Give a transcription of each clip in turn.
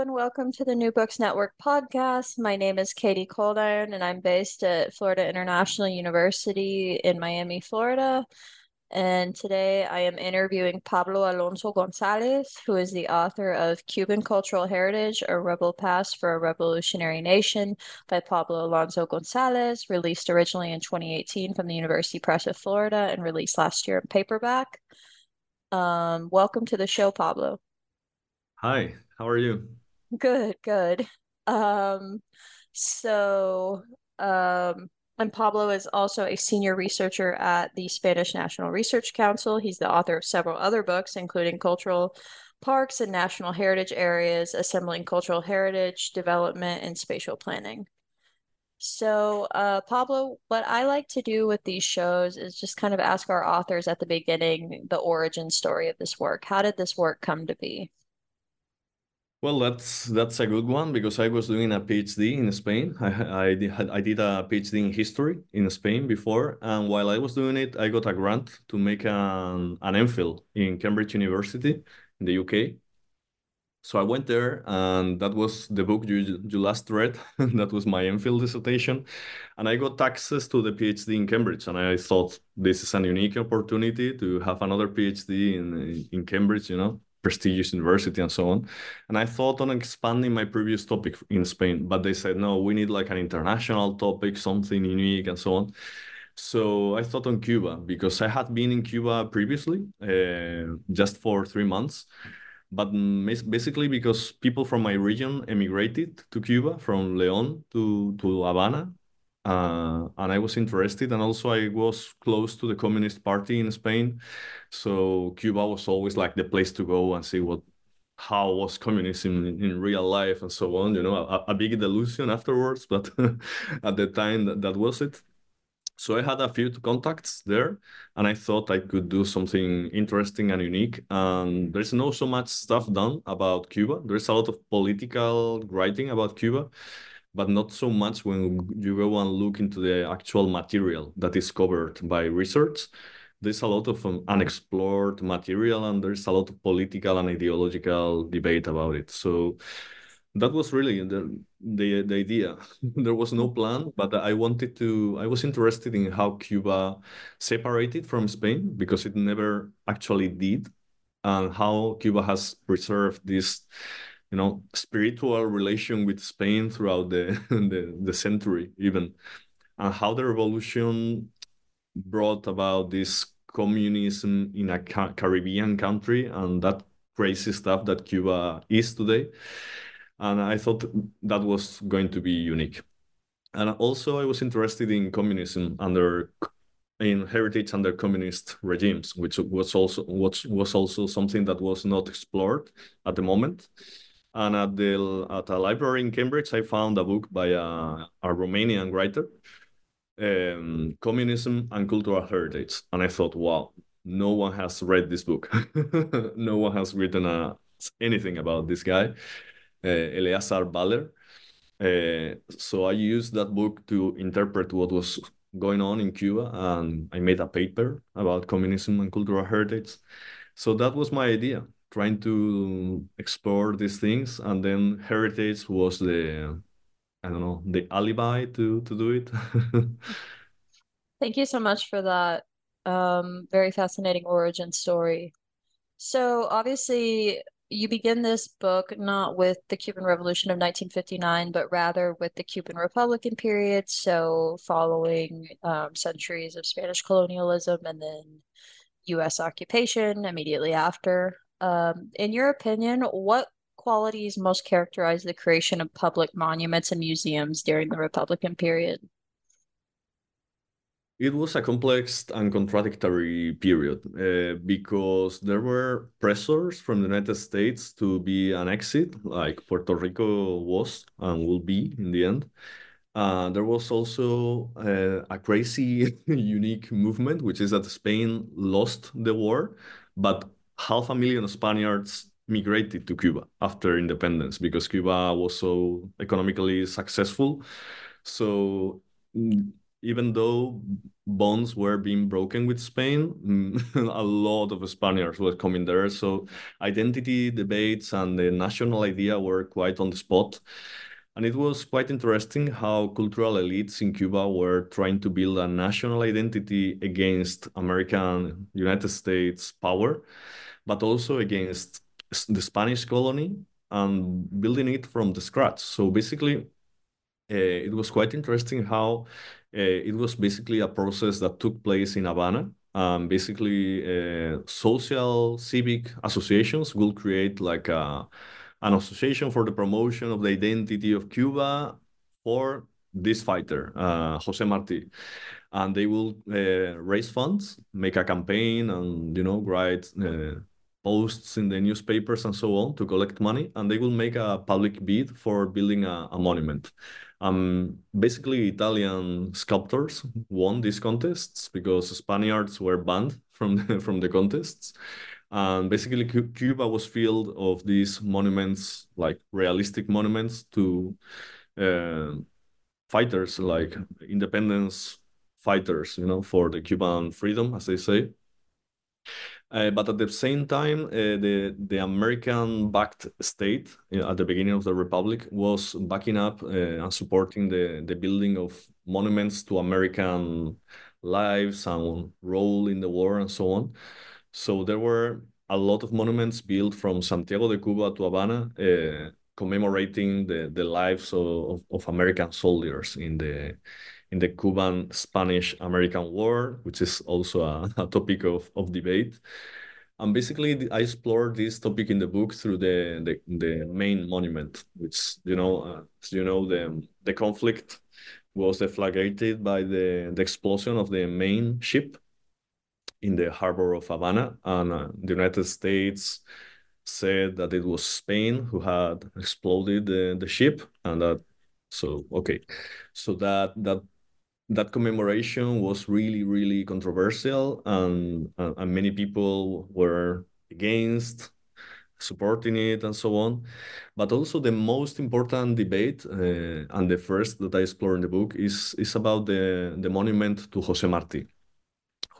And welcome to the New Books Network podcast. My name is Katie Coldiron and I'm based at Florida International University in Miami, Florida. And today I am interviewing Pablo Alonso Gonzalez, who is the author of Cuban Cultural Heritage, A Rebel Past for a Revolutionary Nation by Pablo Alonso Gonzalez, released originally in 2018 from the University Press of Florida and released last year in paperback. Um, welcome to the show, Pablo. Hi, how are you? Good, good. Um, so, um, and Pablo is also a senior researcher at the Spanish National Research Council. He's the author of several other books, including Cultural Parks and National Heritage Areas, Assembling Cultural Heritage, Development, and Spatial Planning. So, uh, Pablo, what I like to do with these shows is just kind of ask our authors at the beginning the origin story of this work. How did this work come to be? Well, that's that's a good one because I was doing a PhD in Spain. I I did, I did a PhD in history in Spain before, and while I was doing it, I got a grant to make an an MPhil in Cambridge University in the UK. So I went there, and that was the book you you last read. that was my MPhil dissertation, and I got access to the PhD in Cambridge, and I thought this is a unique opportunity to have another PhD in in Cambridge. You know, prestigious university and so on. And I thought on expanding my previous topic in Spain, but they said, no, we need like an international topic, something unique and so on. So I thought on Cuba because I had been in Cuba previously, uh, just for three months. But basically because people from my region emigrated to Cuba from Leon to, to Havana uh, and I was interested, and also I was close to the Communist Party in Spain, so Cuba was always like the place to go and see what how was communism in, in real life and so on. You know, a, a big delusion afterwards, but at the time that, that was it. So I had a few contacts there, and I thought I could do something interesting and unique. And there's not so much stuff done about Cuba. There's a lot of political writing about Cuba but not so much when you go and look into the actual material that is covered by research. There's a lot of um, unexplored material and there's a lot of political and ideological debate about it. So that was really the the, the idea. there was no plan, but I wanted to. I was interested in how Cuba separated from Spain because it never actually did, and how Cuba has preserved this you know spiritual relation with Spain throughout the the, the century even. And how the revolution brought about this communism in a ca Caribbean country and that crazy stuff that Cuba is today. And I thought that was going to be unique. And also I was interested in communism under in heritage under communist regimes, which was also was was also something that was not explored at the moment. And at the at a library in Cambridge, I found a book by a, a Romanian writer, um, Communism and Cultural Heritage. And I thought, wow, no one has read this book. no one has written a, uh, anything about this guy, uh, Eleazar Baller. Uh, so I used that book to interpret what was going on in Cuba, and I made a paper about communism and cultural heritage. So that was my idea trying to explore these things and then heritage was the i don't know the alibi to to do it thank you so much for that um very fascinating origin story so obviously you begin this book not with the Cuban Revolution of 1959, but rather with the Cuban Republican period. So, following um, centuries of Spanish colonialism and then US occupation immediately after. Um, in your opinion, what qualities most characterize the creation of public monuments and museums during the Republican period? It was a complex and contradictory period uh, because there were pressures from the United States to be an exit, like Puerto Rico was and will be in the end. Uh, there was also uh, a crazy, unique movement, which is that Spain lost the war, but half a million Spaniards migrated to Cuba after independence because Cuba was so economically successful. So mm, even though bonds were being broken with Spain, a lot of Spaniards were coming there. So identity debates and the national idea were quite on the spot. And it was quite interesting how cultural elites in Cuba were trying to build a national identity against American United States power, but also against the Spanish colony and building it from the scratch. So basically, uh, it was quite interesting how uh, it was basically a process that took place in Havana. Um, basically, uh, social civic associations will create like a, an association for the promotion of the identity of Cuba for this fighter, uh, Jose Marti. And they will uh, raise funds, make a campaign, and you know write uh, posts in the newspapers and so on to collect money, and they will make a public bid for building a, a monument. Um, basically, Italian sculptors won these contests because Spaniards were banned from the, from the contests. And basically, Cuba was filled of these monuments, like realistic monuments to uh, fighters, like independence fighters, you know, for the Cuban freedom, as they say. Uh, but at the same time, uh, the the American-backed state at the beginning of the republic was backing up uh, and supporting the the building of monuments to American lives and role in the war and so on. So there were a lot of monuments built from Santiago de Cuba to Havana, uh, commemorating the the lives of, of American soldiers in the in the Cuban Spanish American War, which is also a, a topic of, of debate. And basically, I explored this topic in the book through the the, the Maine monument, which you know, uh, you know, the the conflict was deflagrated by the the explosion of the Maine ship in the harbor of Havana, and uh, the United States said that it was Spain who had exploded the, the ship, and that so okay, so that that that commemoration was really really controversial and and many people were against supporting it and so on. But also the most important debate uh, and the first that i explore in the book is is about the the monument to jose marti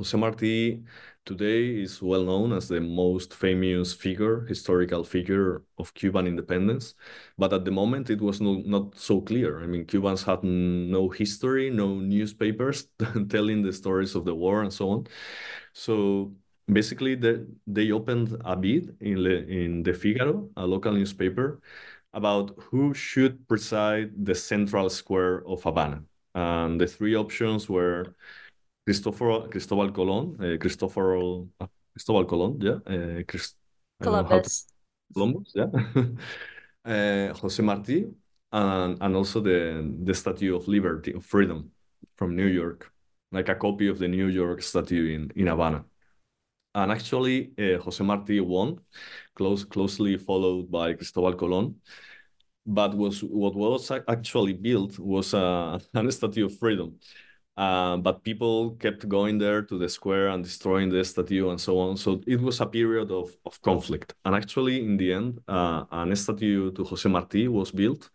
jose marti today is well known as the most famous figure, historical figure of Cuban independence. But at the moment, it was no, not so clear. I mean, Cubans had no history, no newspapers telling the stories of the war and so on. So basically, the, they opened a bid in, Le, in the Figaro, a local newspaper, about who should preside the central square of Havana. And the three options were Cristobal Cristobal Colon, uh, Cristobal uh, Cristobal Colon, yeah, uh, Christ, Columbus. Columbus, yeah, uh, Jose Marti, and and also the the Statue of Liberty of Freedom from New York, like a copy of the New York statue in in Havana. And actually, uh, Jose Marti won, close closely followed by Cristobal Colon. But was what was actually built was a, a statue of freedom uh, but people kept going there to the square and destroying the statue and so on. So it was a period of, of conflict. And actually, in the end, uh, an statue to Jose Marti was built.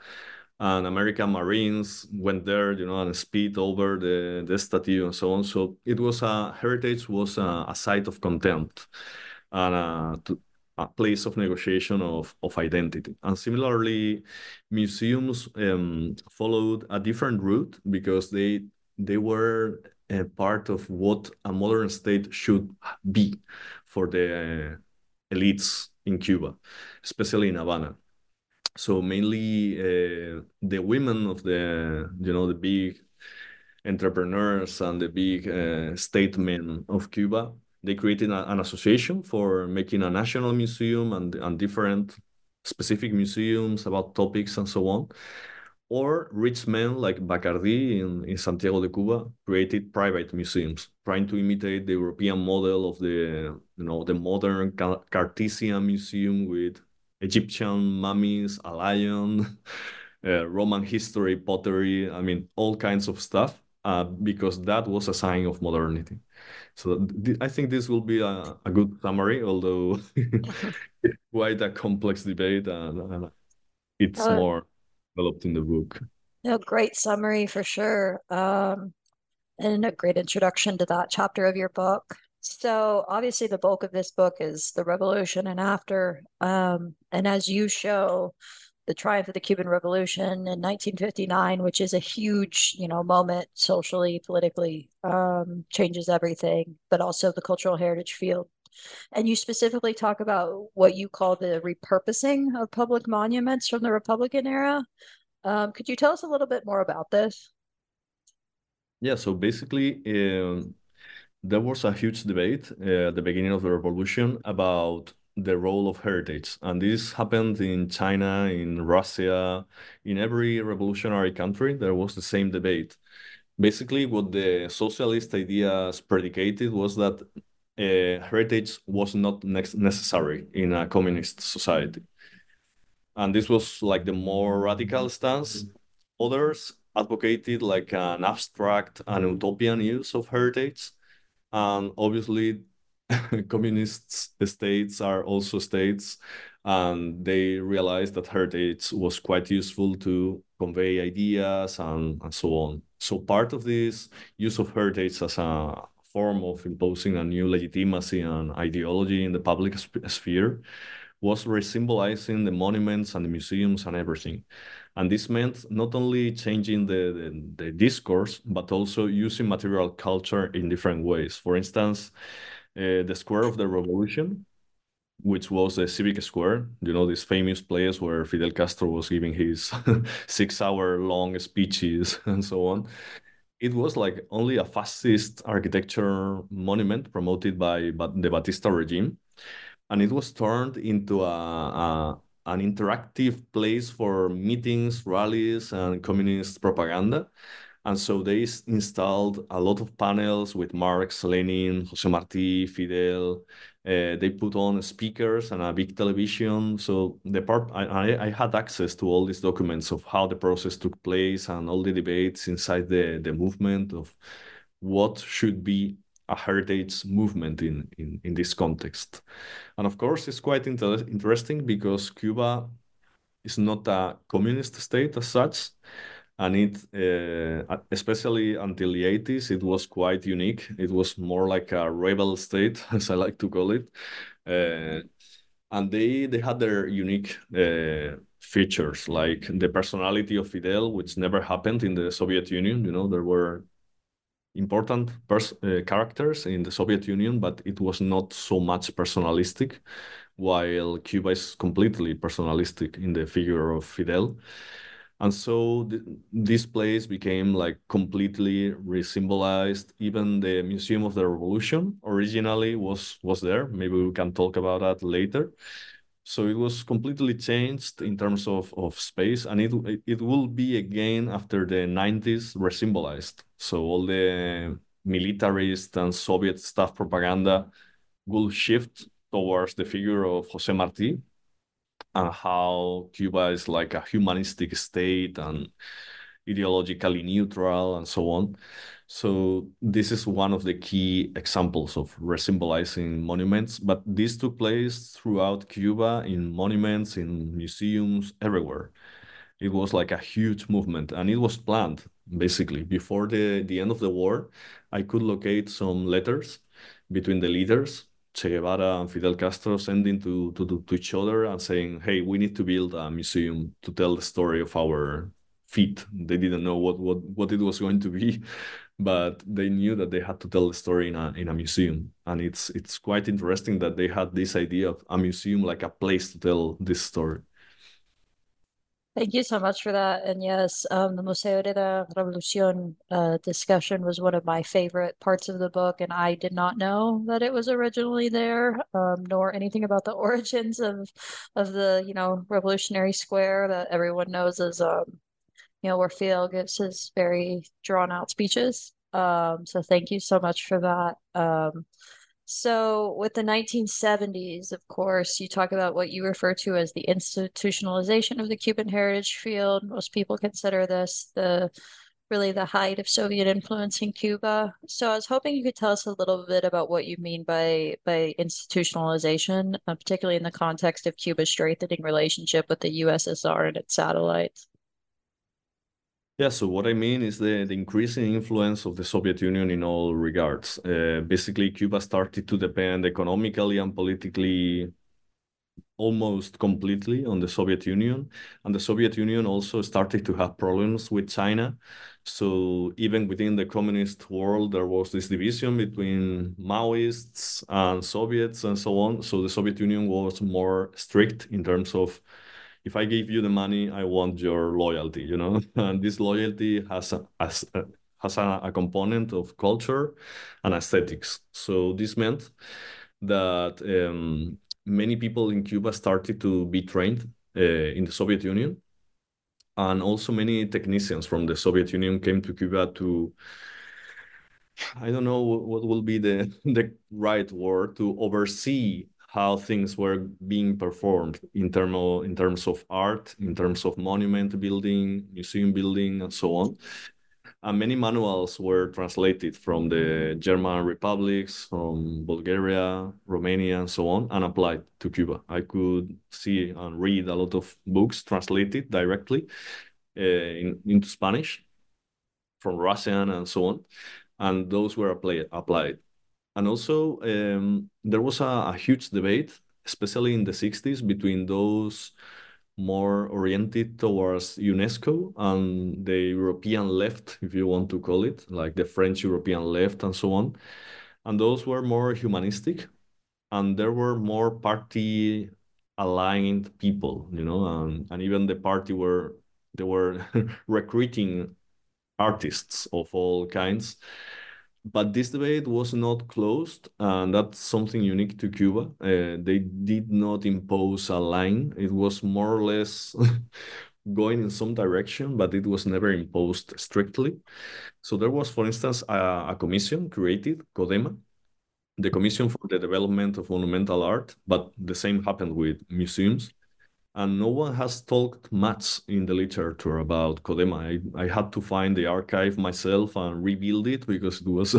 And American Marines went there, you know, and speed over the, the statue and so on. So it was a heritage was a, a site of contempt and a, a place of negotiation of, of identity. And similarly, museums um, followed a different route because they they were a part of what a modern state should be for the elites in Cuba, especially in Havana. So mainly uh, the women of the you know the big entrepreneurs and the big uh, statesmen of Cuba, they created a, an association for making a national museum and, and different specific museums about topics and so on. Or rich men like Bacardi in, in Santiago de Cuba created private museums, trying to imitate the European model of the you know the modern Cartesian museum with Egyptian mummies, a lion, uh, Roman history, pottery. I mean, all kinds of stuff uh, because that was a sign of modernity. So th- I think this will be a, a good summary, although it's quite a complex debate and, and it's uh, more developed in the book. No, great summary for sure. Um, and a great introduction to that chapter of your book. So obviously the bulk of this book is the revolution and after. Um, and as you show, the triumph of the Cuban Revolution in 1959, which is a huge, you know, moment socially, politically, um, changes everything, but also the cultural heritage field. And you specifically talk about what you call the repurposing of public monuments from the Republican era. Um, could you tell us a little bit more about this? Yeah, so basically, um, there was a huge debate uh, at the beginning of the revolution about the role of heritage. And this happened in China, in Russia, in every revolutionary country, there was the same debate. Basically, what the socialist ideas predicated was that Uh, heritage was not necessary in a communist society. And this was like the more radical stance. Others advocated like an abstract and utopian use of heritage. And obviously, communist states are also states, and they realized that heritage was quite useful to convey ideas and, and so on. So part of this use of heritage as a form of imposing a new legitimacy and ideology in the public sphere was re-symbolizing the monuments and the museums and everything. And this meant not only changing the, the, the discourse, but also using material culture in different ways. For instance, uh, the Square of the Revolution, which was a civic square. You know, this famous place where Fidel Castro was giving his six hour long speeches and so on. It was like only a fascist architecture monument promoted by the Batista regime. And it was turned into a, a an interactive place for meetings, rallies, and communist propaganda. And so they installed a lot of panels with Marx, Lenin, Jose Marti, Fidel. Uh, they put on speakers and a big television. So the part I, I had access to all these documents of how the process took place and all the debates inside the, the movement of what should be a heritage movement in, in, in this context. And of course, it's quite inter interesting because Cuba is not a communist state as such and it uh, especially until the 80s it was quite unique. It was more like a rebel state as i like to call it. Uh, and they they had their unique uh, features like the personality of fidel which never happened in the soviet union. You know there were important uh, characters in the soviet union but it was not so much personalistic while cuba is completely personalistic in the figure of fidel and so th this place became like completely re-symbolized. Even the Museum of the Revolution originally was was there. Maybe we can talk about that later. So it was completely changed in terms of, of space, and it it will be again after the 90s re-symbolized. So all the militarist and Soviet staff propaganda will shift towards the figure of Jose Marti, and how Cuba is like a humanistic state and ideologically neutral and so on. So this is one of the key examples of resymbolizing monuments, but this took place throughout Cuba in monuments, in museums, everywhere. It was like a huge movement and it was planned basically. Before the, the end of the war, I could locate some letters between the leaders Che Guevara and Fidel Castro sending to, to, to each other and saying, hey, we need to build a museum to tell the story of our feat. They didn't know what what what it was going to be, but they knew that they had to tell the story in a in a museum, and it's it's quite interesting that they had this idea of a museum like a place to tell this story. Thank you so much for that. And yes, um, the Museo de la Revolución uh, discussion was one of my favorite parts of the book, and I did not know that it was originally there, um, nor anything about the origins of of the you know Revolutionary Square that everyone knows as um, you know where Fidel gives his very drawn out speeches. Um, so thank you so much for that. So, with the 1970s, of course, you talk about what you refer to as the institutionalization of the Cuban heritage field. Most people consider this the really the height of Soviet influence in Cuba. So, I was hoping you could tell us a little bit about what you mean by by institutionalization, uh, particularly in the context of Cuba's strengthening relationship with the USSR and its satellites. Yeah, so what I mean is the, the increasing influence of the Soviet Union in all regards. Uh, basically, Cuba started to depend economically and politically almost completely on the Soviet Union. And the Soviet Union also started to have problems with China. So even within the communist world, there was this division between Maoists and Soviets and so on. So the Soviet Union was more strict in terms of if I give you the money, I want your loyalty, you know? and this loyalty has a, has a, has a, a component of culture and aesthetics. So this meant that um, many people in Cuba started to be trained uh, in the Soviet Union. And also many technicians from the Soviet Union came to Cuba to, I don't know what will be the, the right word, to oversee how things were being performed in, term of, in terms of art, in terms of monument building, museum building, and so on. And many manuals were translated from the German republics, from Bulgaria, Romania, and so on, and applied to Cuba. I could see and read a lot of books translated directly uh, in, into Spanish from Russian and so on, and those were apply, applied and also, um, there was a, a, huge debate, especially in the 60s, between those more oriented towards UNESCO and the European left, if you want to call it, like the French European left and so on. And those were more humanistic, and there were more party aligned people, you know, and, and even the party were they were recruiting artists of all kinds but this debate was not closed, and that's something unique to Cuba. Uh, they did not impose a line. It was more or less going in some direction, but it was never imposed strictly. So there was, for instance, a, a commission created, CODEMA, the Commission for the Development of Monumental Art, but the same happened with museums and no one has talked much in the literature about Codema. I, I had to find the archive myself and rebuild it because it was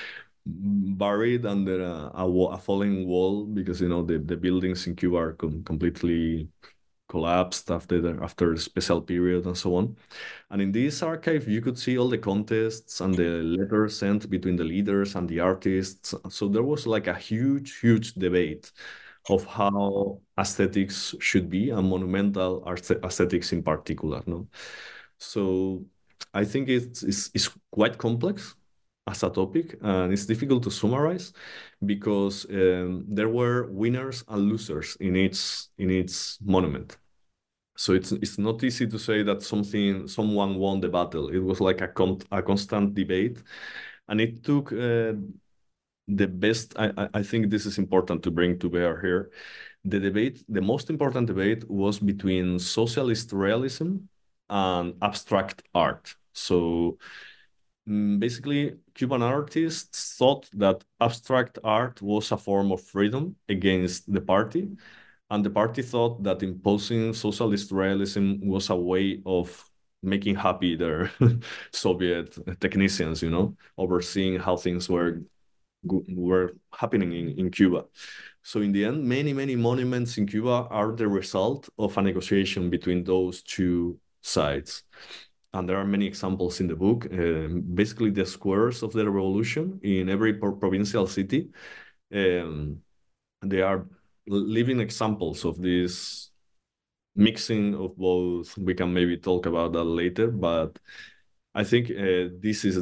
buried under a, a, a, falling wall because you know the, the buildings in Cuba are com completely collapsed after the after the special period and so on. And in this archive, you could see all the contests and the letters sent between the leaders and the artists. So there was like a huge, huge debate of how aesthetics should be and monumental aesthetics in particular. No, so I think it's, it's, it's quite complex as a topic and it's difficult to summarize because um, there were winners and losers in its in its monument so it's it's not easy to say that something someone won the battle it was like a, con a constant debate and it took uh, the best I, I think this is important to bring to bear here. The debate the most important debate was between socialist realism and abstract art. So mm, basically cuban artists thought that abstract art was a form of freedom against the party and the party thought that imposing socialist realism was a way of making happy their soviet technicians you know overseeing how things were were happening in, in Cuba. So in the end, many, many monuments in Cuba are the result of a negotiation between those two sides. And there are many examples in the book. Uh, basically, the squares of the revolution in every provincial city, um, they are living examples of this mixing of both. We can maybe talk about that later, but I think uh, this is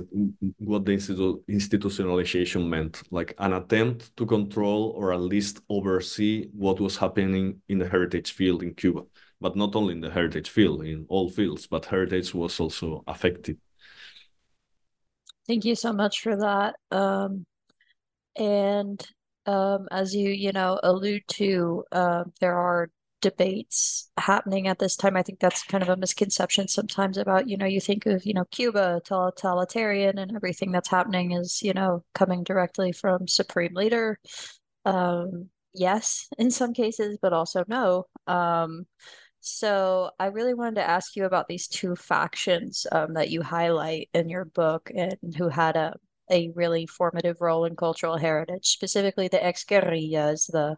what the institu institutionalization meant, like an attempt to control or at least oversee what was happening in the heritage field in Cuba. But not only in the heritage field, in all fields, but heritage was also affected. Thank you so much for that. Um, and um, as you, you know, allude to, uh, there are debates happening at this time. I think that's kind of a misconception sometimes about, you know, you think of, you know, Cuba totalitarian and everything that's happening is, you know, coming directly from supreme leader. Um, yes, in some cases, but also no. Um, so I really wanted to ask you about these two factions um, that you highlight in your book and who had a a really formative role in cultural heritage, specifically the ex-guerrillas, the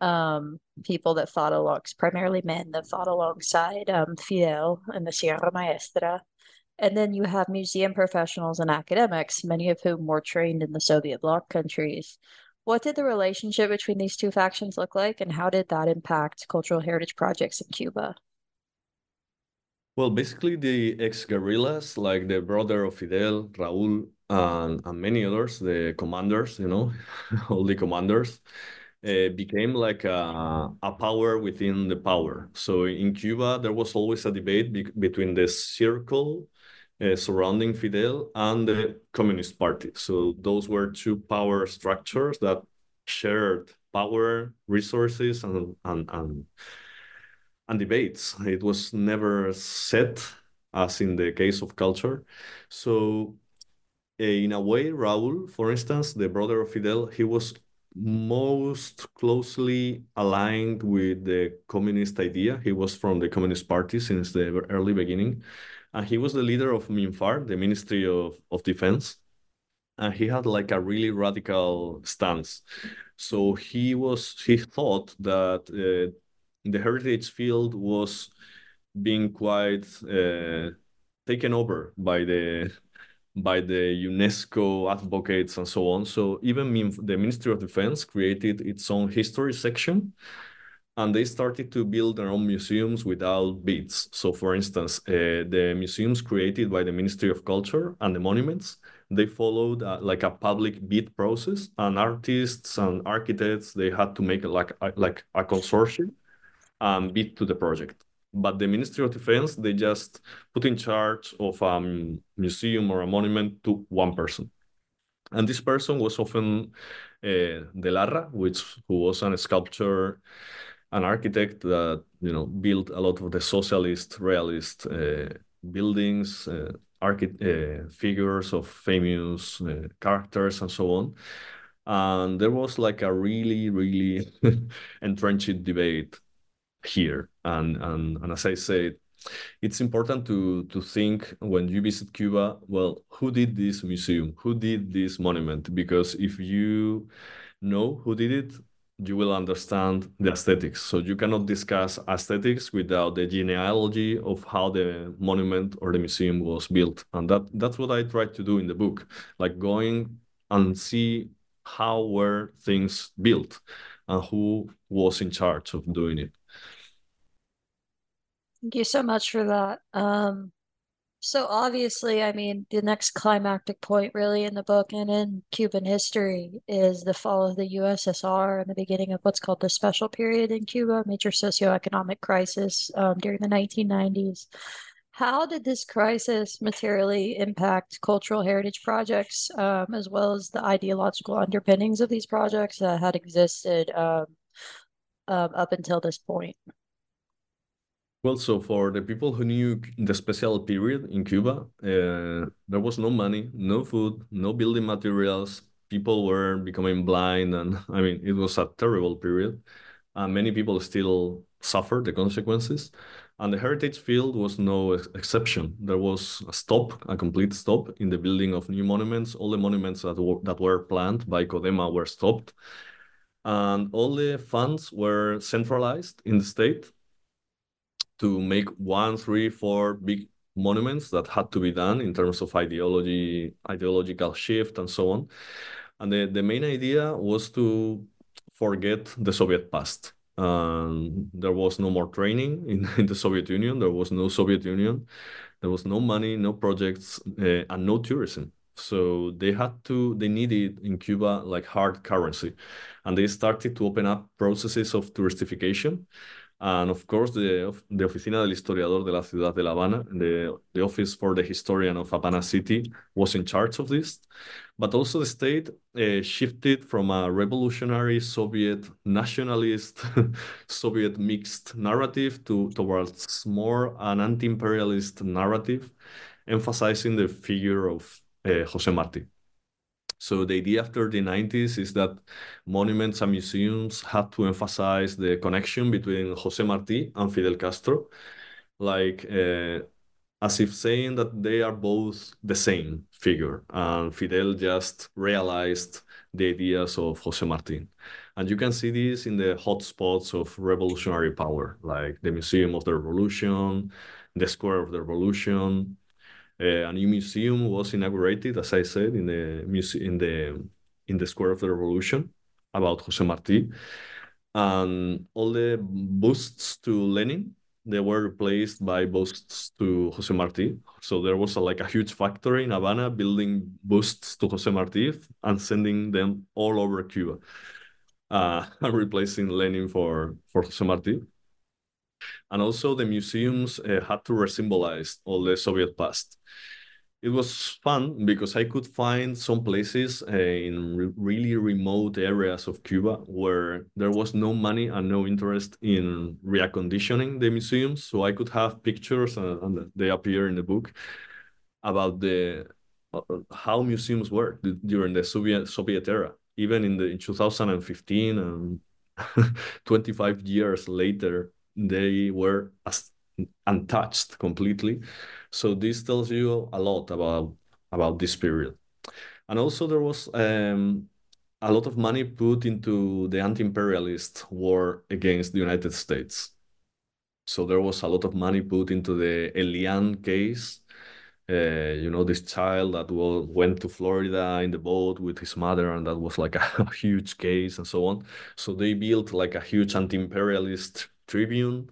um, people that fought along, primarily men that fought alongside um, Fidel and the Sierra Maestra. And then you have museum professionals and academics, many of whom were trained in the Soviet bloc countries. What did the relationship between these two factions look like, and how did that impact cultural heritage projects in Cuba? Well, basically, the ex guerrillas, like the brother of Fidel, Raul, and, and many others, the commanders, you know, all the commanders, uh, became like a, a power within the power. So in Cuba, there was always a debate be between the circle uh, surrounding Fidel and the Communist Party. So those were two power structures that shared power, resources, and and and, and debates. It was never set as in the case of culture. So Eh, in a way, Raul, for instance, the brother of Fidel, he was most closely aligned with the communist idea. He was from the Communist Party since the early beginning. And he was the leader of MINFAR, the Ministry of, of Defense. And he had like a really radical stance. So he was he thought that uh, the heritage field was being quite uh, taken over by the by the UNESCO advocates and so on. So even the Ministry of Defense created its own history section and they started to build their own museums without bids. So for instance, uh, the museums created by the Ministry of Culture and the monuments, they followed uh, like a public bid process and artists and architects, they had to make like, like a consortium and bid to the project but the Ministry of Defense they just put in charge of a museum or a monument to one person, and this person was often uh, Delarra, which who was a sculptor, an architect that you know built a lot of the socialist realist uh, buildings. Uh, uh, figures of famous characters and so on and there was like a really really entrenched debate here. And, and, and as I said, it's important to, to think when you visit Cuba, well, who did this museum? Who did this monument? Because if you know who did it, you will understand the aesthetics. So you cannot discuss aesthetics without the genealogy of how the monument or the museum was built. And that that's what I tried to do in the book, like going and see how were things built and who was in charge of doing it. Thank you so much for that. Um, so obviously, I mean, the next climactic point really in the book and in Cuban history is the fall of the USSR and the beginning of what's called the special period in Cuba, major socioeconomic crisis um, during the 1990s. How did this crisis materially impact cultural heritage projects, um, as well as the ideological underpinnings of these projects that had existed um, um up until this point? Well, so for the people who knew the special period in Cuba, uh, there was no money, no food, no building materials. People were becoming blind, and I mean, it was a terrible period. And many people still suffered the consequences. And the heritage field was no ex exception. There was a stop, a complete stop in the building of new monuments. All the monuments that were, that were planned by CODEMA were stopped. And all the funds were centralized in the state to make one, three, four big monuments that had to be done in terms of ideology, ideological shift, and so on. And the, the main idea was to forget the Soviet past. Um, there was no more training in, in the Soviet Union. There was no Soviet Union. There was no money, no projects, uh, and no tourism. So they had to, they needed in Cuba like hard currency. And they started to open up processes of touristification and of course, the, the Oficina del Historiador de la Ciudad de La Habana, the, the Office for the Historian of Havana City, was in charge of this. But also the state uh, shifted from a revolutionary Soviet nationalist, Soviet mixed narrative to towards more an anti-imperialist narrative, emphasizing the figure of uh, Jose Marti. So the idea after the 90s is that monuments and museums had to emphasize the connection between Jose Marti and Fidel Castro, like uh, as if saying that they are both the same figure. And Fidel just realized the ideas of Jose Marti. And you can see this in the hotspots of revolutionary power, like the Museum of the Revolution, the Square of the Revolution, a new museum was inaugurated, as I said, in the museum in the in the Square of the Revolution about Jose Marti, and all the busts to Lenin they were replaced by busts to Jose Marti. So there was a, like a huge factory in Havana building busts to Jose Marti and sending them all over Cuba, uh, and replacing Lenin for for Jose Marti. And also the museums uh, had to resymbolize all the Soviet past it was fun because I could find some places uh, in re really remote areas of Cuba where there was no money and no interest in reconditioning the museums. So I could have pictures, uh, and they appear in the book, about the uh, how museums worked during the Soviet Soviet era. Even in the in 2015 and 25 years later, they were untouched completely. So this tells you a lot about about this period. And also there was um, a lot of money put into the anti-imperialist war against the United States. So there was a lot of money put into the Elian case. Uh, you know, this child that went to Florida in the boat with his mother, and that was like a, a huge case and so on. So they built like a huge anti-imperialist tribune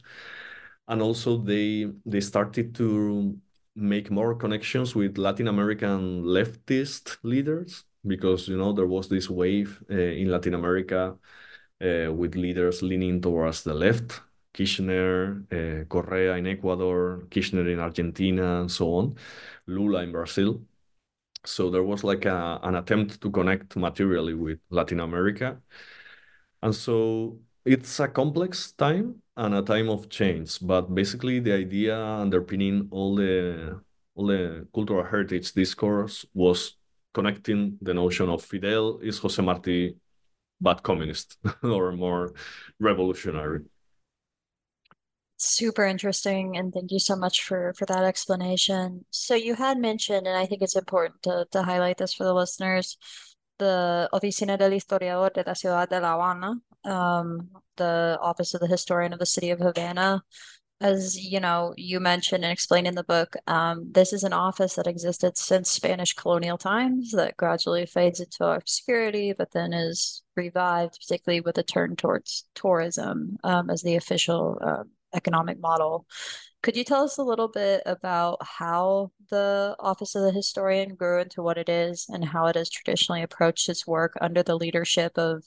and also they they started to make more connections with Latin American leftist leaders because you know there was this wave uh, in Latin America uh, with leaders leaning towards the left, Kirchner, uh, Correa in Ecuador, Kirchner in Argentina, and so on, Lula in Brazil. So there was like a, an attempt to connect materially with Latin America, and so it's a complex time and a time of change. But basically, the idea underpinning all the all the cultural heritage discourse was connecting the notion of Fidel is Jose Marti, but communist or more revolutionary. Super interesting, and thank you so much for for that explanation. So you had mentioned, and I think it's important to to highlight this for the listeners, the Oficina del Historiador de la Ciudad de La Habana, um, the Office of the Historian of the City of Havana. As you know, you mentioned and explained in the book, um, this is an office that existed since Spanish colonial times that gradually fades into obscurity, but then is revived, particularly with a turn towards tourism um, as the official uh, economic model. Could you tell us a little bit about how the Office of the Historian grew into what it is and how it has traditionally approached its work under the leadership of of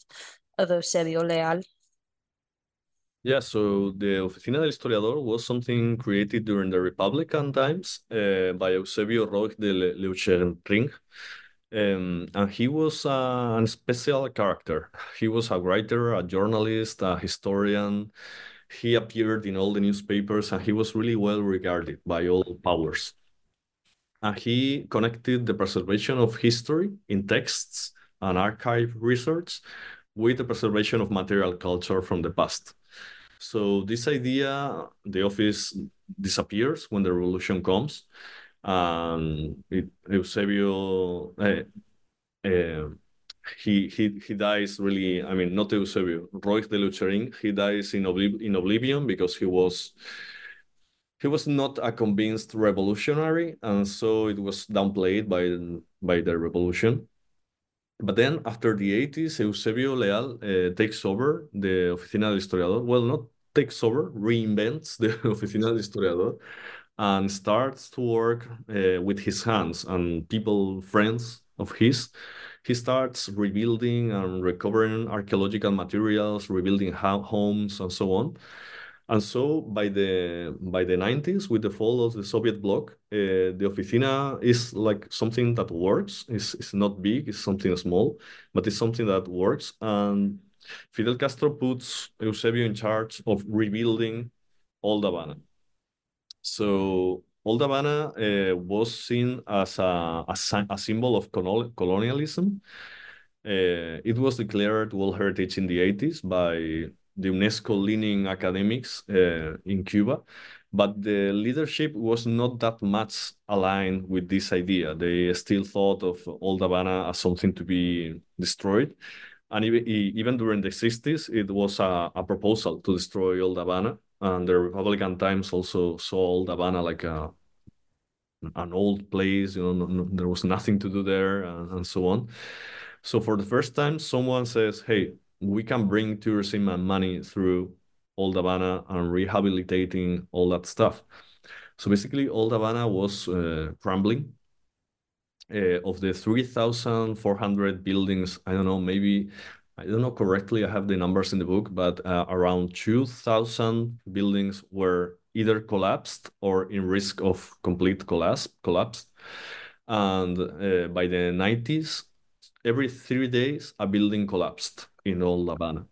Eusebio Leal? Yeah, so the Oficina del Historiador was something created during the Republican times uh, by Eusebio Roig de Leuchsenring. Um, and he was a, a special character. He was a writer, a journalist, a historian. He appeared in all the newspapers and he was really well regarded by all powers. And he connected the preservation of history in texts and archive research with the preservation of material culture from the past. So this idea, the office disappears when the revolution comes. and it, Eusebio, uh, uh, he he he dies really. I mean, not Eusebio, Roig de Leuchsenring. He dies in, oblib in oblivion because he was he was not a convinced revolutionary, and so it was downplayed by by the revolution. But then after the 80s, Eusebio Leal uh, takes over the Oficina del Historiador. Well, not takes over, reinvents the Oficina del Historiador and starts to work uh, with his hands and people, friends of his. He starts rebuilding and recovering archaeological materials, rebuilding homes, and so on. And so by the by the 90s, with the fall of the Soviet bloc, uh, the oficina is like something that works. It's, it's not big, it's something small, but it's something that works. And Fidel Castro puts Eusebio in charge of rebuilding Old Havana. So Old Havana uh, was seen as a, a, a symbol of colonialism. Uh, it was declared World Heritage in the 80s by the UNESCO-leaning academics uh, in Cuba, but the leadership was not that much aligned with this idea. They still thought of Old Havana as something to be destroyed. And even, even during the 60s, it was a, a proposal to destroy Old Havana. And the Republican Times also saw Old Havana like a, an old place, you know, no, no, there was nothing to do there and, and so on. So for the first time, someone says, hey, we can bring tourism and money through Old Havana and rehabilitating all that stuff. So basically, Old Havana was uh, crumbling. Uh, of the 3,400 buildings, I don't know, maybe, I don't know correctly, I have the numbers in the book, but uh, around 2,000 buildings were either collapsed or in risk of complete collapse. collapse. And uh, by the 90s, every three days, a building collapsed in Old Havana.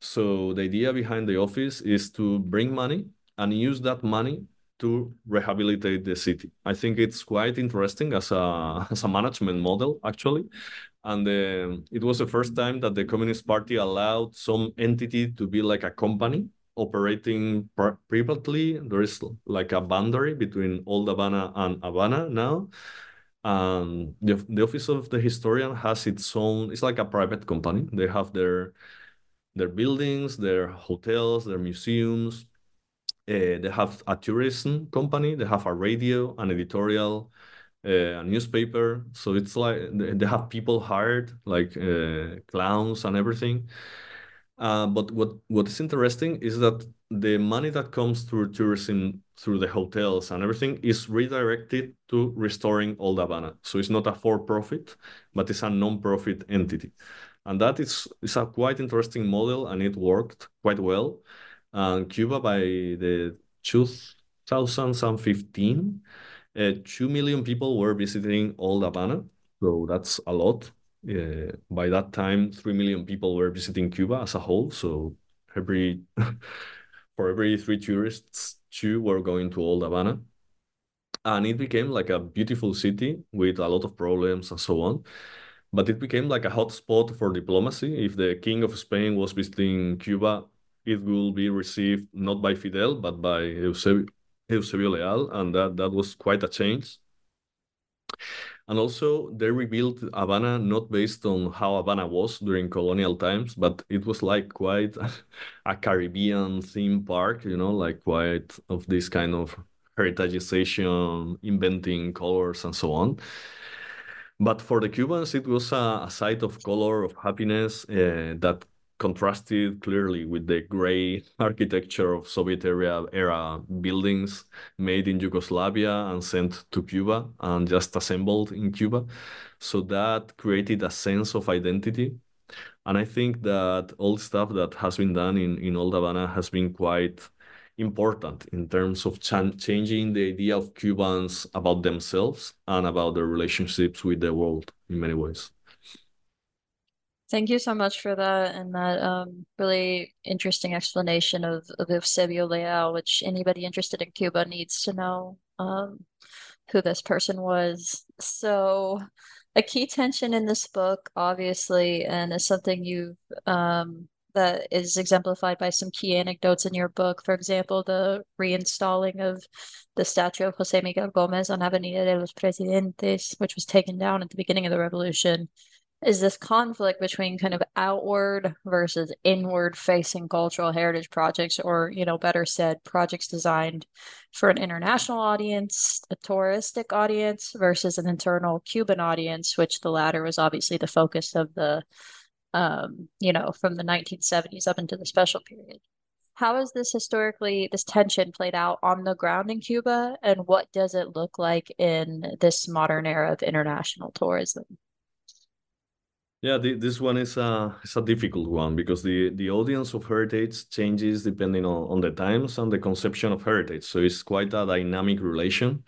So the idea behind the office is to bring money and use that money to rehabilitate the city. I think it's quite interesting as a as a management model actually, and uh, it was the first time that the Communist Party allowed some entity to be like a company operating privately. There is like a boundary between Old Havana and Havana now, and the, the office of the historian has its own it's like a private company. They have their their buildings their hotels their museums. Uh, they have a tourism company they have a radio an editorial uh, a newspaper. So it's like they have people hired like uh, clowns and everything. Uh, but what what is interesting is that the money that comes through tourism, through the hotels and everything, is redirected to restoring Old Havana. So it's not a for-profit, but it's a non-profit entity, and that is is a quite interesting model, and it worked quite well. And Cuba by the 2015, uh, two million people were visiting Old Havana, so that's a lot uh, by that time, 3 million people were visiting Cuba as a whole. So every for every three tourists, two were going to Old Havana. And it became like a beautiful city with a lot of problems and so on. But it became like a hotspot for diplomacy. If the King of Spain was visiting Cuba, it will be received not by Fidel, but by Eusebio, Eusebio Leal. And that, that was quite a change. And also, they rebuilt Havana not based on how Havana was during colonial times, but it was like quite a Caribbean theme park, you know, like quite of this kind of heritageization, inventing colors and so on. But for the Cubans, it was a, a site of color, of happiness uh, that contrasted clearly with the gray architecture of Soviet era, era buildings made in Yugoslavia and sent to Cuba and just assembled in Cuba. So that created a sense of identity. And I think that all stuff that has been done in, in Old Havana has been quite important in terms of ch- changing the idea of Cubans about themselves and about their relationships with the world in many ways. Thank you so much for that and that um, really interesting explanation of, of Eusebio Leal, which anybody interested in Cuba needs to know um, who this person was. So, a key tension in this book, obviously, and is something you um, that is exemplified by some key anecdotes in your book. For example, the reinstalling of the statue of Jose Miguel Gomez on Avenida de los Presidentes, which was taken down at the beginning of the revolution is this conflict between kind of outward versus inward facing cultural heritage projects or you know better said projects designed for an international audience a touristic audience versus an internal cuban audience which the latter was obviously the focus of the um, you know from the 1970s up into the special period. How has this historically this tension played out on the ground in cuba and what does it look like in this modern era of international tourism yeah, the, this one is a is a difficult one because the the audience of heritage changes depending on, on the times and the conception of heritage. So it's quite a dynamic relation.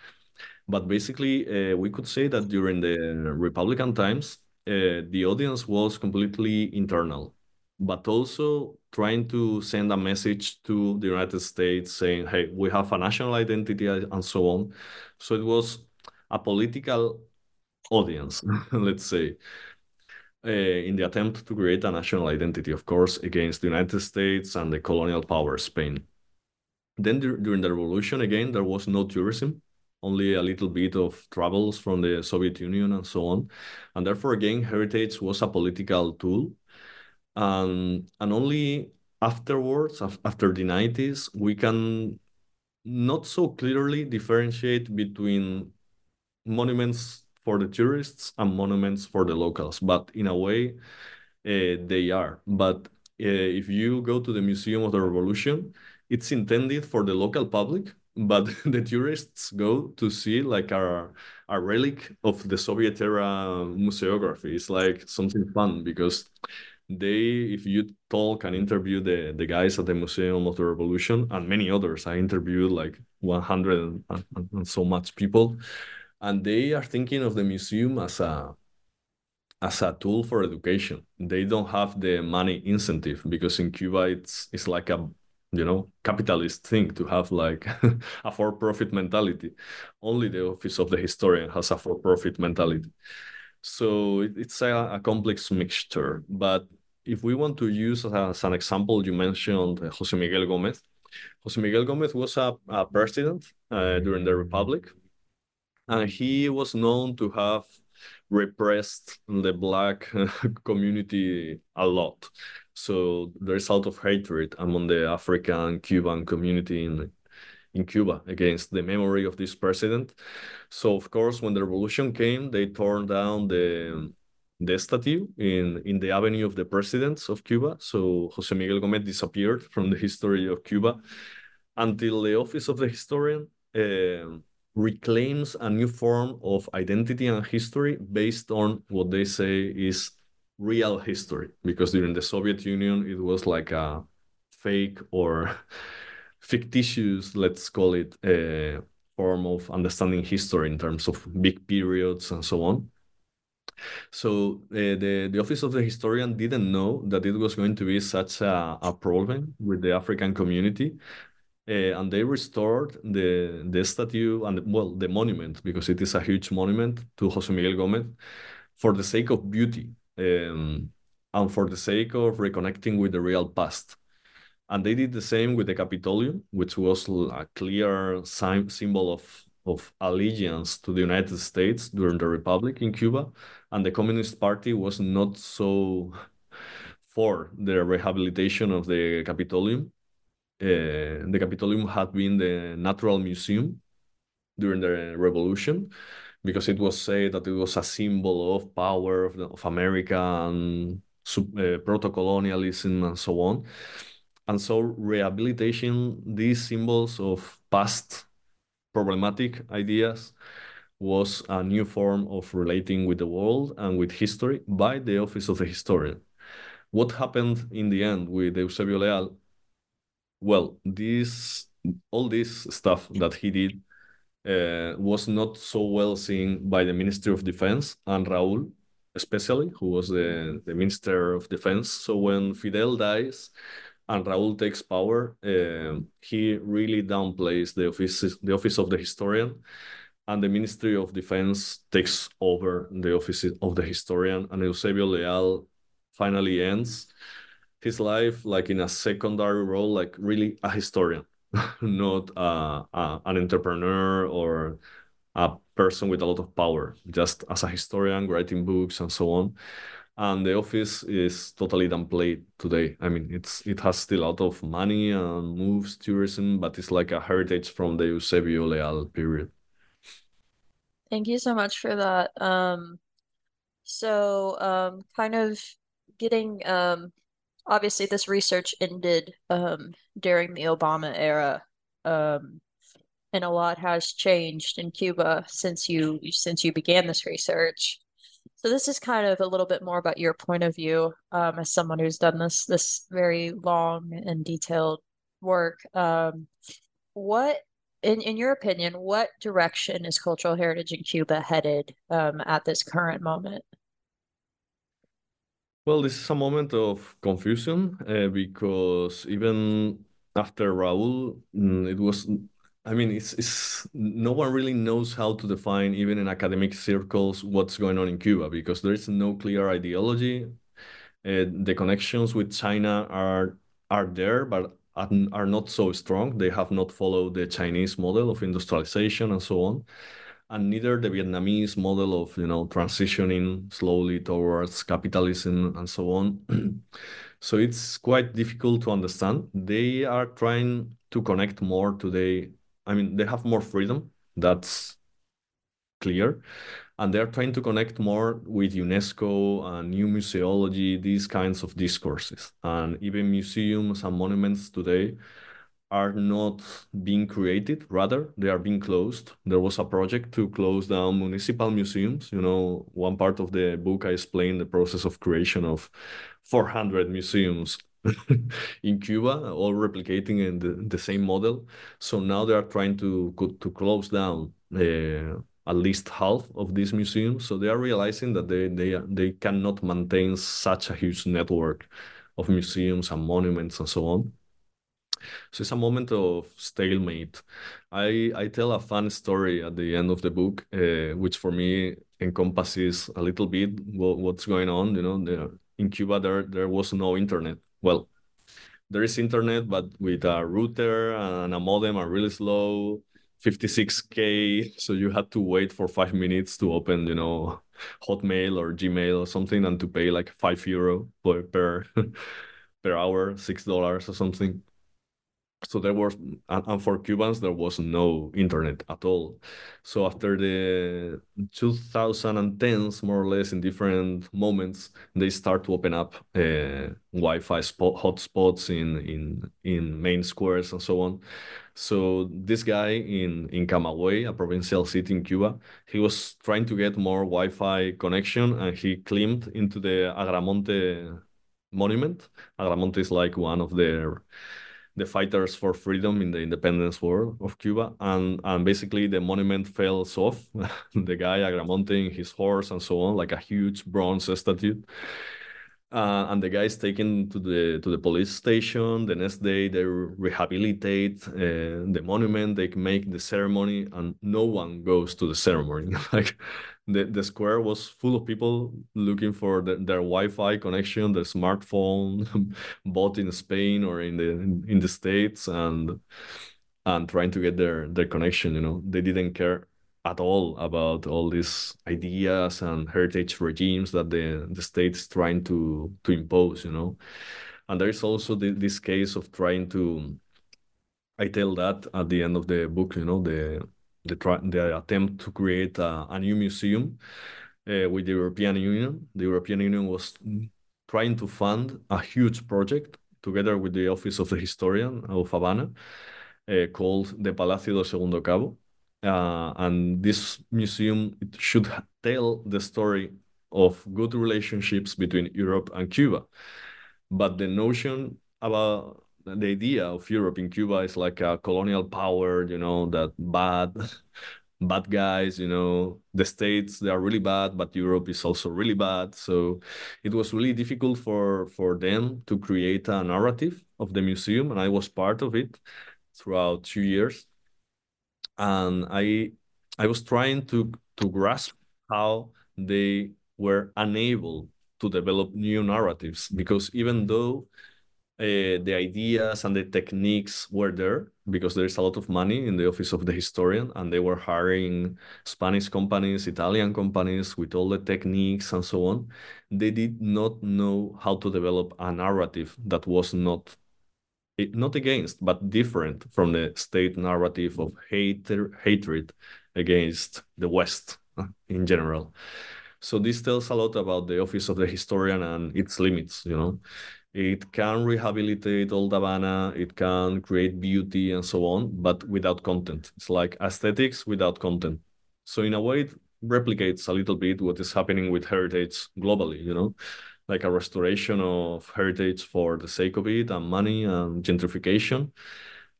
But basically, uh, we could say that during the Republican times, uh, the audience was completely internal, but also trying to send a message to the United States saying, "Hey, we have a national identity," and so on. So it was a political audience, let's say uh, in the attempt to create a national identity, of course, against the United States and the colonial power Spain. Then during the revolution, again, there was no tourism, only a little bit of travels from the Soviet Union and so on. And therefore, again, heritage was a political tool. And, and only afterwards, after the 90s, we can not so clearly differentiate between monuments for the tourists and monuments for the locals. But in a way, uh, they are. But uh, if you go to the Museum of the Revolution, it's intended for the local public, but the tourists go to see like a, a relic of the Soviet era museography. It's like something fun because they, if you talk and interview the, the guys at the Museum of the Revolution and many others, I interviewed like 100 and, and, and so much people and they are thinking of the museum as a as a tool for education. They don't have the money incentive because in Cuba it's it's like a you know capitalist thing to have like a for-profit mentality. Only the office of the historian has a for-profit mentality. So it, it's a, a, complex mixture. But if we want to use as, an example, you mentioned Jose Miguel Gomez. Jose Miguel Gomez was a, a president uh, during the Republic and he was known to have repressed the black community a lot. So there's a lot of hatred among the African Cuban community in in Cuba against the memory of this president. So of course, when the revolution came, they torn down the the statue in in the Avenue of the Presidents of Cuba. So Jose Miguel Gomez disappeared from the history of Cuba until the office of the historian. Uh, reclaims a new form of identity and history based on what they say is real history because during the soviet union it was like a fake or fictitious let's call it a form of understanding history in terms of big periods and so on. So uh, the, the office of the historian didn't know that it was going to be such a, a problem with the african community uh, and they restored the the statue and well the monument because it is a huge monument to Jose Miguel Gomez for the sake of beauty um, and for the sake of reconnecting with the real past. And they did the same with the Capitolium, which was a clear sign, symbol of, of allegiance to the United States during the Republic in Cuba. And the Communist Party was not so for the rehabilitation of the Capitolium uh, the Capitolium had been the natural museum during the revolution because it was said that it was a symbol of power of, of America and uh, proto-colonialism and so on. And so rehabilitation, these symbols of past problematic ideas was a new form of relating with the world and with history by the office of the historian. What happened in the end with Eusebio Leal well, this all this stuff that he did uh, was not so well seen by the Ministry of Defense and Raúl, especially, who was the, the Minister of Defense. So when Fidel dies and Raúl takes power, uh, he really downplays the office, the office of the historian, and the Ministry of Defense takes over the office of the historian, and Eusebio Leal finally ends his life like in a secondary role, like really a historian, not uh, uh, an entrepreneur or a person with a lot of power, just as a historian writing books and so on. and the office is totally downplayed today. I mean, it's it has still a lot of money and moves tourism, but it's like a heritage from the Eusebio Leal period. Thank you so much for that. Um, so um, kind of getting um, obviously this research ended um, during the Obama era, um, and a lot has changed in Cuba since you since you began this research. So this is kind of a little bit more about your point of view um, as someone who's done this this very long and detailed work. Um, what, in in your opinion, what direction is cultural heritage in Cuba headed um, at this current moment? Well, this is a moment of confusion uh, because even after Raúl, mm, it was I mean, it's it's no one really knows how to define, even in academic circles, what's going on in Cuba because there is no clear ideology. Uh, the connections with China are are there, but are not so strong. They have not followed the Chinese model of industrialization and so on, and neither the Vietnamese model of you know transitioning slowly towards capitalism and so on. so it's quite difficult to understand. They are trying to connect more today I mean, they have more freedom. That's clear. And they're trying to connect more with UNESCO and new museology, these kinds of discourses. And even museums and monuments today are not being created, rather, they are being closed. There was a project to close down municipal museums. You know, one part of the book, I explained the process of creation of 400 museums in Cuba, all replicating in the, the same model. So now they are trying to to close down uh, at least half of these museums. So they are realizing that they they they cannot maintain such a huge network of museums and monuments and so on. So it's a moment of stalemate. I I tell a fun story at the end of the book, uh, which for me encompasses a little bit what, what's going on. You know, in Cuba there there was no internet well, there is internet, but with a router and a modem are really slow, 56k. So you had to wait for five minutes to open, you know, Hotmail or Gmail or something, and to pay like five euro per per, per hour, six dollars or something so there was and, for cubans there was no internet at all. So after the 2010s more or less in different moments they start to open up uh, wi-fi spot hotspots in in in main squares and so on. So this guy in in camagüey a provincial city in cuba he was trying to get more wi-fi connection and he climbed into the agramonte monument. Agramonte is like one of their the fighters for freedom in the independence war of Cuba, and and basically the monument fell off. the guy Agramonte, his horse, and so on, like a huge bronze statue. Uh, and the guy is taken to the to the police station. The next day, they rehabilitate uh, the monument. They make the ceremony, and no one goes to the ceremony. like the, the square was full of people looking for the, their Wi-Fi connection, their smartphone, bought in Spain or in the in, in the States, and and trying to get their their connection. You know, they didn't care at all about all these ideas and heritage regimes that the the state is trying to to impose. You know, and there is also the, this case of trying to. I tell that at the end of the book. You know, the the, the attempt to create a, a new museum uh, with the European Union. The European Union was trying to fund a huge project together with the Office of the Historian of Havana uh, called the Palacio del Segundo Cabo. Uh, and this museum it should tell the story of good relationships between Europe and Cuba. But the notion about the idea of Europe in Cuba is like a colonial power, you know, that bad, bad guys, you know, the States, they are really bad, but Europe is also really bad. So it was really difficult for, for them to create a narrative of the museum. And I was part of it throughout two years. And I, I was trying to, to grasp how they were unable to develop new narratives because even though uh, the ideas and the techniques were there because there's a lot of money in the office of the historian and they were hiring spanish companies italian companies with all the techniques and so on. They did not know how to develop a narrative that was not not against but different from the state narrative of hate hatred against the west in general. So this tells a lot about the office of the historian and its limits you know it can rehabilitate old Havana, it can create beauty and so on, but without content. It's like aesthetics without content. So in a way, it replicates a little bit what is happening with heritage globally, you know, like a restoration of heritage for the sake of it and money and gentrification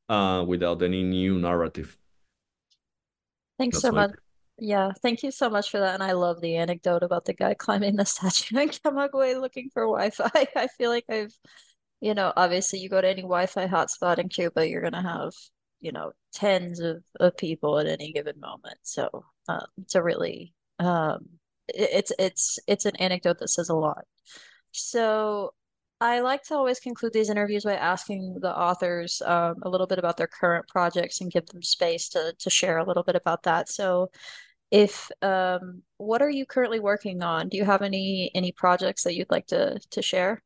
uh, without any new narrative. Thanks That's so much. Yeah, thank you so much for that. And I love the anecdote about the guy climbing the statue in Camagüey looking for Wi-Fi. I feel like I've, you know, obviously you go to any Wi-Fi hotspot in Cuba, you're gonna have, you know, tens of, of people at any given moment. So um, it's a really um it's it's it's an anecdote that says a lot. So I like to always conclude these interviews by asking the authors um, a little bit about their current projects and give them space to to share a little bit about that. So if um what are you currently working on? Do you have any any projects that you'd like to to share?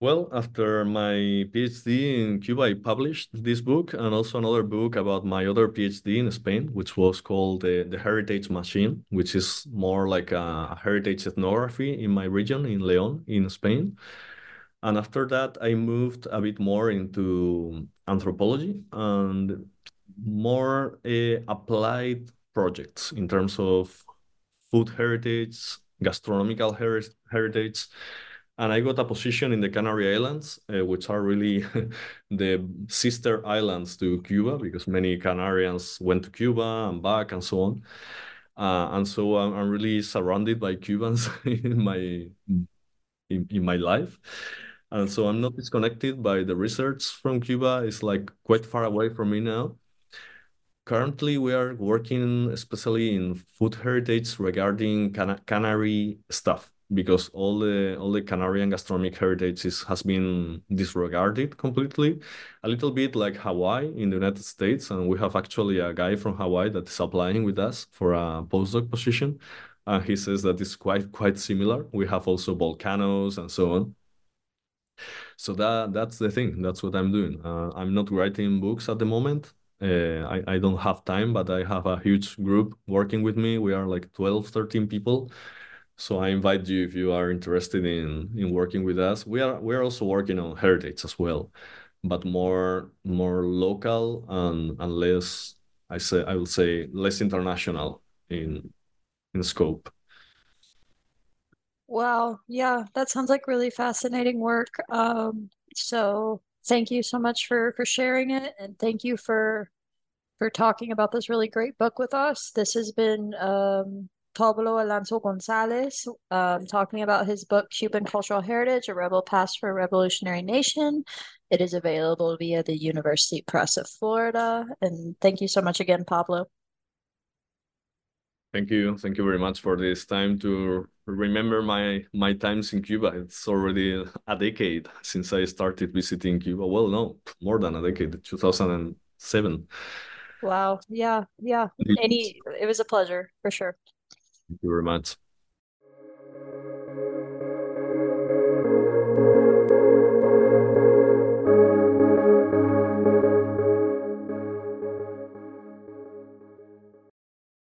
Well after my phd in cuba i published this book and also another book about my other phd in spain which was called the, the heritage machine which is more like a heritage ethnography in my region in leon in spain. And after that i moved a bit more into anthropology and more uh, applied projects in terms of food heritage, gastronomical her heritage. And I got a position in the Canary Islands, uh, which are really the sister islands to Cuba, because many Canarians went to Cuba and back and so on. Uh, and so I'm, I'm, really surrounded by Cubans in my in, in my life. And so I'm not disconnected by the research from Cuba. It's like quite far away from me now currently we are working especially in food heritage regarding Can Canary stuff because all the all the Canarian gastronomic heritage is, has been disregarded completely, a little bit like Hawaii in the United States, and we have actually a guy from Hawaii that is applying with us for a postdoc position. Uh, he says that it's quite quite similar. We have also volcanoes and so on. So that that's the thing. That's what I'm doing. Uh, I'm not writing books at the moment. Uh, I, I don't have time, but I have a huge group working with me. We are like 12, 13 people. So I invite you if you are interested in in working with us. We are we are also working on heritage as well, but more more local and and less I say I will say less international in in scope. Wow, yeah, that sounds like really fascinating work. Um, so thank you so much for for sharing it and thank you for for talking about this really great book with us. This has been um, Pablo Alonso Gonzalez um, talking about his book Cuban Cultural Heritage A Rebel Past for a Revolutionary Nation. It is available via the University Press of Florida and thank you so much again Pablo Thank you. Thank you very much for this time to remember my my times in Cuba. It's already a decade since I started visiting Cuba. Well, no, more than a decade, 2007. Wow. Yeah. Yeah. Any it was a pleasure for sure. Thank you very much.